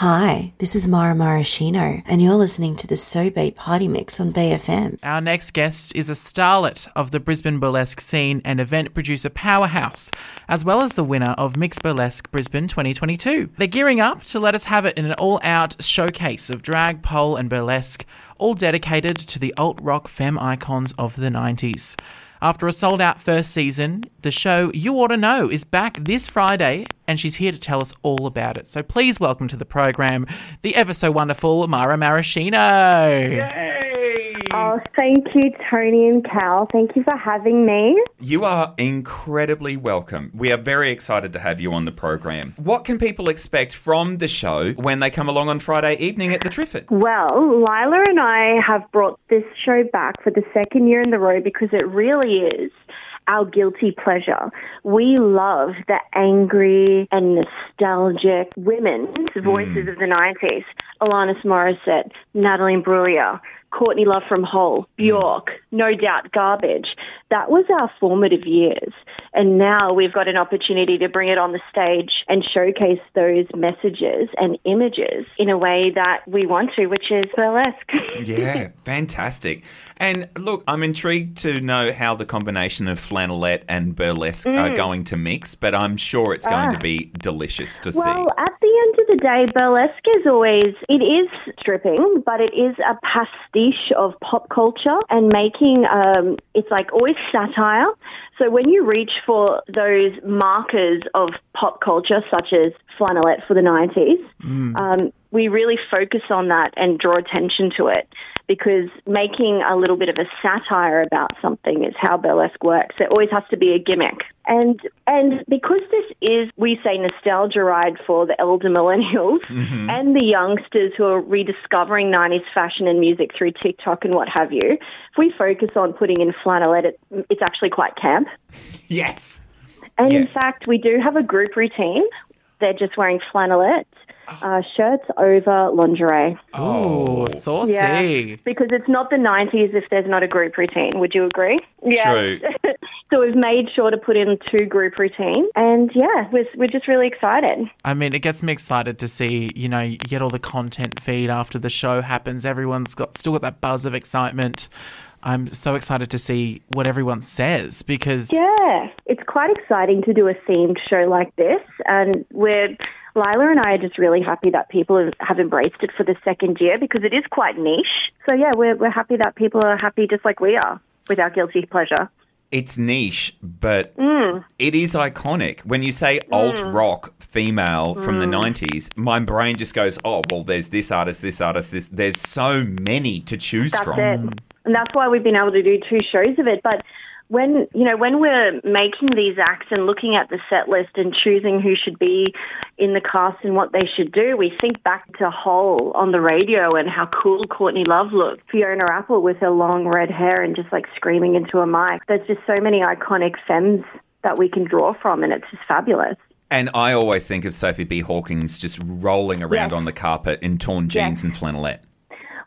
Hi, this is Mara Maraschino, and you're listening to the Sobe Party Mix on BFM. Our next guest is a starlet of the Brisbane burlesque scene and event producer powerhouse, as well as the winner of Miss Burlesque Brisbane 2022. They're gearing up to let us have it in an all out showcase of drag, pole, and burlesque, all dedicated to the alt rock femme icons of the 90s. After a sold out first season, the show You Oughta Know is back this Friday, and she's here to tell us all about it. So please welcome to the program the ever so wonderful Mara Maraschino. Yay! Oh, thank you, Tony and Cal. Thank you for having me. You are incredibly welcome. We are very excited to have you on the program. What can people expect from the show when they come along on Friday evening at the Triffid? Well, Lila and I have brought this show back for the second year in the row because it really is our guilty pleasure. We love the angry and nostalgic women's voices hmm. of the 90s. Alanis Morissette, Natalie Imbruglia, Courtney Love from Hole, hmm. Bjork, No Doubt Garbage. That was our formative years. And now we've got an opportunity to bring it on the stage and showcase those messages and images in a way that we want to, which is burlesque. Yeah, fantastic. And look, I'm intrigued to know how the combination of flannelette and burlesque are going to mix, but I'm sure it's going to be delicious to Well, see. Well, at the end of the day, burlesque is always, it is stripping, but it is a pastiche of pop culture and making, um, it's like always satire. So when you reach for those markers of pop culture, such as flannelette for the 90s, um, we really focus on that and draw attention to it because making a little bit of a satire about something is how burlesque works. It always has to be a gimmick. And and because this is we say nostalgia ride for the elder millennials mm-hmm. and the youngsters who are rediscovering 90s fashion and music through TikTok and what have you, if we focus on putting in flannelette, it, it's actually quite camp. yes. And in fact, we do have a group routine. They're just wearing flannelette, uh, shirts over lingerie. Oh, saucy. Yeah, because it's not the 90s if there's not a group routine. Would you agree? Yeah. True. so we've made sure to put in two group routines. And yeah, we're, we're just really excited. I mean, it gets me excited to see, you know, you get all the content feed after the show happens. Everyone's got still got that buzz of excitement. I'm so excited to see what everyone says because Yeah, it's quite exciting to do a themed show like this. And we're, Lila and I are just really happy that people have- embraced it for the second year because it is quite niche. So yeah, we're, we're happy that people are happy just like we are with our guilty pleasure. It's niche, but Mm. it is iconic. When you say alt rock female from the 90s, my brain just goes, oh, well, there's this artist, this artist, this. There's so many to choose That's from. it. And that's why we've been able to do two shows of it. But when you know when we're making these acts and looking at the set list and choosing who should be in the cast and what they should do, we think back to Hole on the radio and how cool Courtney Love looked. Fiona Apple with her long red hair and just like screaming into a mic. There's just so many iconic femmes that we can draw from, and it's just fabulous. And I always think of Sophie B. Hawkins just rolling around Yes. on the carpet in torn jeans and flannelette.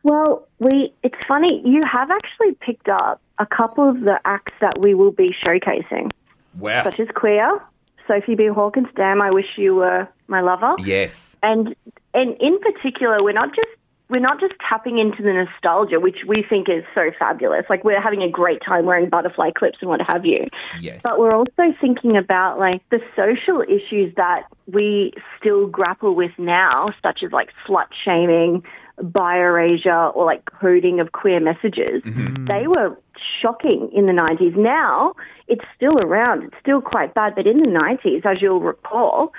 Well, we it's funny, you have actually picked up a couple of the acts that we will be showcasing. Wow. such as Queer, Sophie B. Hawkins, Damn, I Wish You Were My Lover. Yes. And and in particular, we're not just we're not just tapping into the nostalgia, which we think is so fabulous. Like we're having a great time wearing butterfly clips and what have you. Yes. But we're also thinking about like the social issues that we still grapple with now, such as like slut shaming, bi-erasure, or like coding of queer messages. They were shocking in the 90s. Now it's still around. It's still quite bad. But in the 90s, as you'll recall,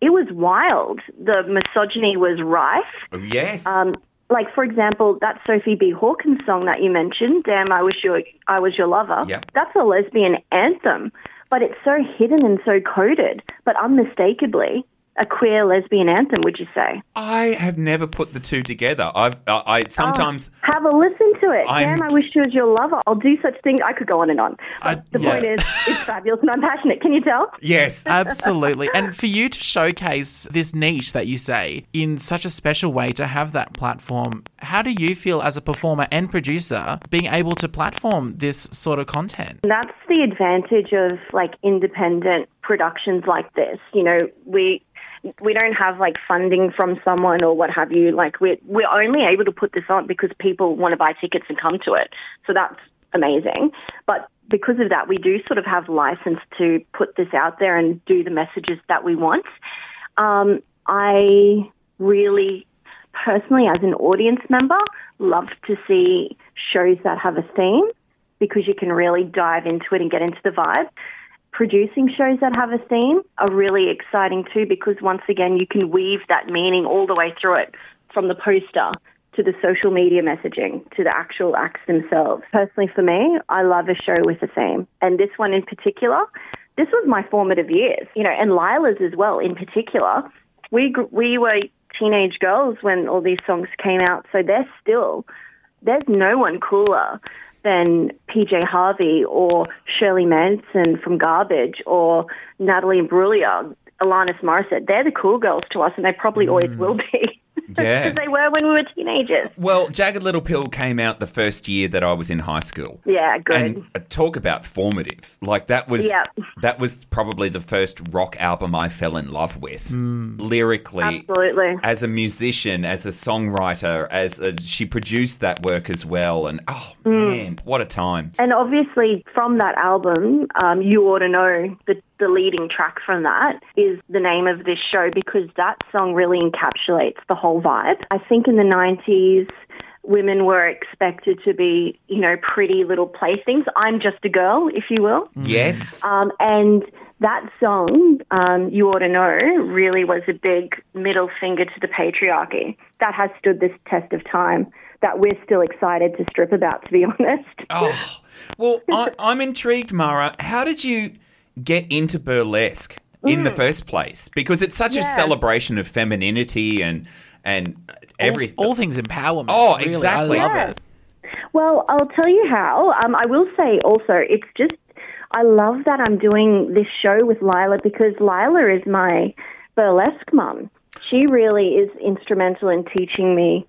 it was wild. The misogyny was rife. yes. Um, like for example, that Sophie B. Hawkins song that you mentioned, "Damn, I wish you were, I was your lover." Yep. That's a lesbian anthem, but it's so hidden and so coded, but unmistakably a queer lesbian anthem. Would you say? I have never put the two together. I've, I, I ah, sometimes. Have a listen to it. I'm- Damn, I wish she was your lover. I'll do such things. I could go on and on. But I- the yeah. point is, it's fabulous and I'm passionate. Can you tell? Yes. Absolutely. and for you to showcase this niche that you say in such a special way to have that platform, how do you feel as a performer and producer being able to platform this sort of content? That's the advantage of like independent productions like this. You know, we we don't have like funding from someone or what have you. Like we're we're only able to put this on because people want to buy tickets and come to it. So that's amazing. But because of that, we do sort of have license to put this out there and do the messages that we want. Um, I really, personally, as an audience member, love to see shows that have a theme because you can really dive into it and get into the vibe. Producing shows that have a theme are really exciting too because once again, you can weave that meaning all the way through it from the poster to the social media messaging to the actual acts themselves. Personally, for me, I love a show with a theme. And this one in particular, this was my formative years, you know, and Lila's as well in particular. We, we were teenage girls when all these songs came out, so they're still, there's no one cooler than PJ Harvey or Shirley Manson from Garbage or Natalie Imbruglia, Alanis Morissette. They're the cool girls to us, and they probably always mm. will be. Yeah. Because they were when we were teenagers. Well, Jagged Little Pill came out the first year that I was in high school. Yeah, good. And uh, talk about formative. Like that was Yeah. that was probably the first rock album I fell in love with. Lyrically, Absolutely. as a musician, as a songwriter, as a, she produced that work as well. And oh Mm. man, what a time! And obviously, from that album, um, you ought to know the the leading track from that is the name of this show because that song really encapsulates the whole vibe. I think in the nineties. Women were expected to be, you know, pretty little playthings. I'm just a girl, if you will. Yes, Um, and that song, um, You Oughta Know, really was a big middle finger to the patriarchy. That has stood this test of time that we're still excited to strip about, to be honest. Oh, well, I, I'm intrigued, Mara. How did you get into burlesque in the first place? Because it's such a Mm. Celebration of femininity and and All, everything. all things empowerment. Oh, really. exactly. I love Yeah. it. Well, I'll tell you how. Um, I will say also, it's just, I love that I'm doing this show with Lila because Lila is my burlesque mum. She really is instrumental in teaching me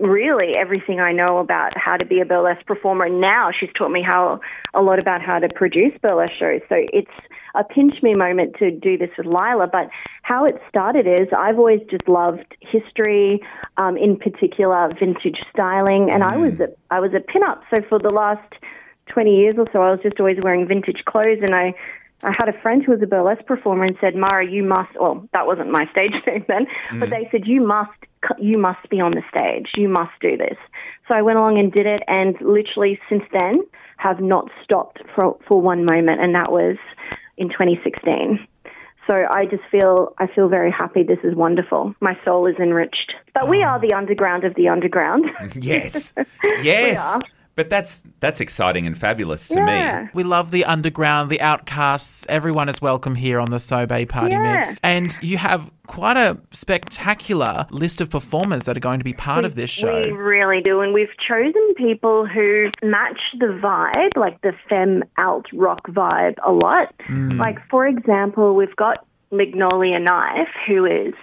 really everything I know about how to be a burlesque performer. And now she's taught me how a lot about how to produce burlesque shows. So it's a pinch me moment to do this with Lila. But how it started is I've always just loved history, um, in particular vintage styling, and I was a I was a pinup. So for the last twenty years or so, I was just always wearing vintage clothes, and I. I had a friend who was a burlesque performer and said, "Mara, you must." Well, that wasn't my stage name then, but they said you must, you must be on the stage. You must do this. So I went along and did it, and literally since then have not stopped for for one moment, and that was in 2016. So I just feel I feel very happy. This is wonderful. My soul is enriched. But we ah. are the underground of the underground. yes, yes. are. But that's that's exciting and fabulous to Yeah. me. We love the underground, the outcasts. Everyone is welcome here on the Sobe Party Yeah. Mix. And you have quite a spectacular list of performers that are going to be part of this show. We really do, and we've chosen people who match the vibe, like the femme alt rock vibe, a lot. Mm. Like, for example, we've got Magnolia Knife, who is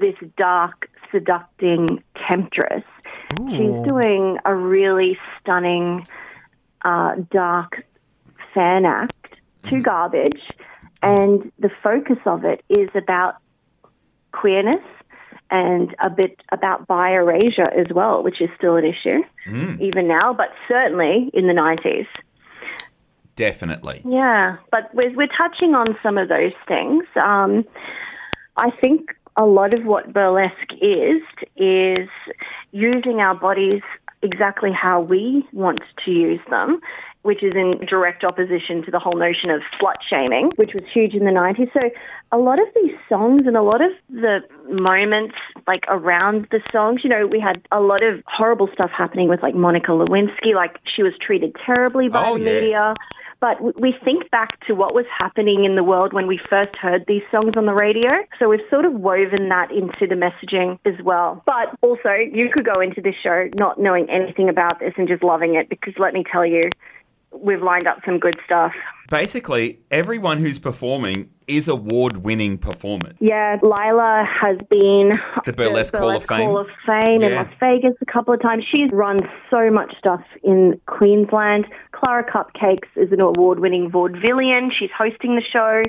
this dark, seducting temptress. She's doing a really stunning, uh, dark fan act to garbage, and the focus of it is about queerness and a bit about bi erasure as well, which is still an issue even now, but certainly in the 90s. Definitely. Yeah, but we're, we're touching on some of those things. Um, I think a lot of what burlesque is, is using our bodies exactly how we want to use them, which is in direct opposition to the whole notion of slut shaming, which was huge in the 90s. So a lot of these songs and a lot of the moments like around the songs, you know, we had a lot of horrible stuff happening with like Monica Lewinsky, like she was treated terribly by Oh, the yes. media. But we think back to what was happening in the world when we first heard these songs on the radio. So we've sort of woven that into the messaging as well. But also, you could go into this show not knowing anything about this and just loving it because let me tell you, we've lined up some good stuff. Basically, everyone who's performing is award-winning performance. Yeah, Lila has been The Burlesque Hall of Fame. Hall of Fame in Las Vegas a couple of times. She's run so much stuff in Queensland. Clara Cupcakes is an award-winning vaudevillian. She's hosting the show.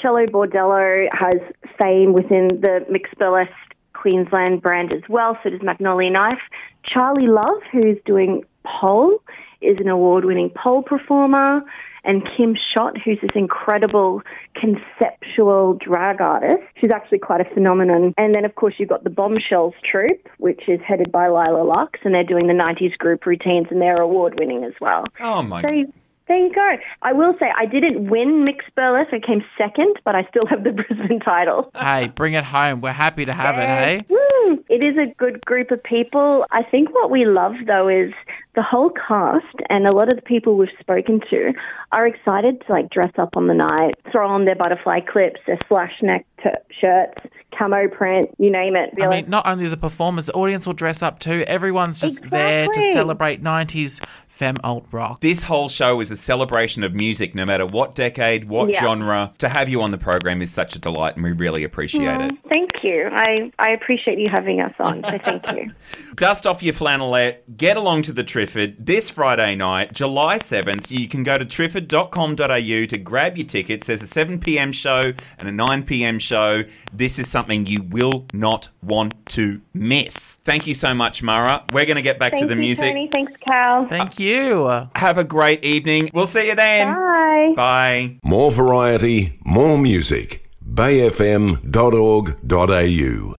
Cello Bordello has fame within the Miss Burlesque Queensland brand as well. So does Magnolia Knife. Charlie Love, who's doing pole, is an award-winning pole performer. And Kim Schott, who's this incredible conceptual drag artist. She's actually quite a phenomenon. And then, of course, you've got the Bombshells troupe, which is headed by Lila Lux, and they're doing the 90s group routines, and they're award-winning as well. Oh my! So there you go. I will say I didn't win Miss Burlesque. I came second, but I still have the Brisbane title. Hey, bring it home. We're happy to have it, hey? Woo! It is a good group of people. I think what we love though is the whole cast and a lot of the people we've spoken to are excited to like dress up on the night, throw on their butterfly clips, their slash neck t- shirts, camo print, you name it. Be I like, mean, not only the performers, the audience will dress up too. Everyone's just there to celebrate 90s femme alt rock. This whole show is a celebration of music, no matter what decade, what Yeah. genre. To have you on the program is such a delight, and we really appreciate it. Thank you. I, I appreciate you having us on, so thank you. Dust off your flannelette, get along to the Triffid this Friday night, July 7th. You can go to triffid.com.au to grab your tickets. There's a 7 p.m. show and a 9 p.m. show. This is something you will not want to miss. Thank you so much, Mara. We're going to get back Thank to the you, music. Tony. Thanks, Cal. Thank you. Have a great evening. We'll see you then. Bye. Bye. More variety, more music. bayfm.org.au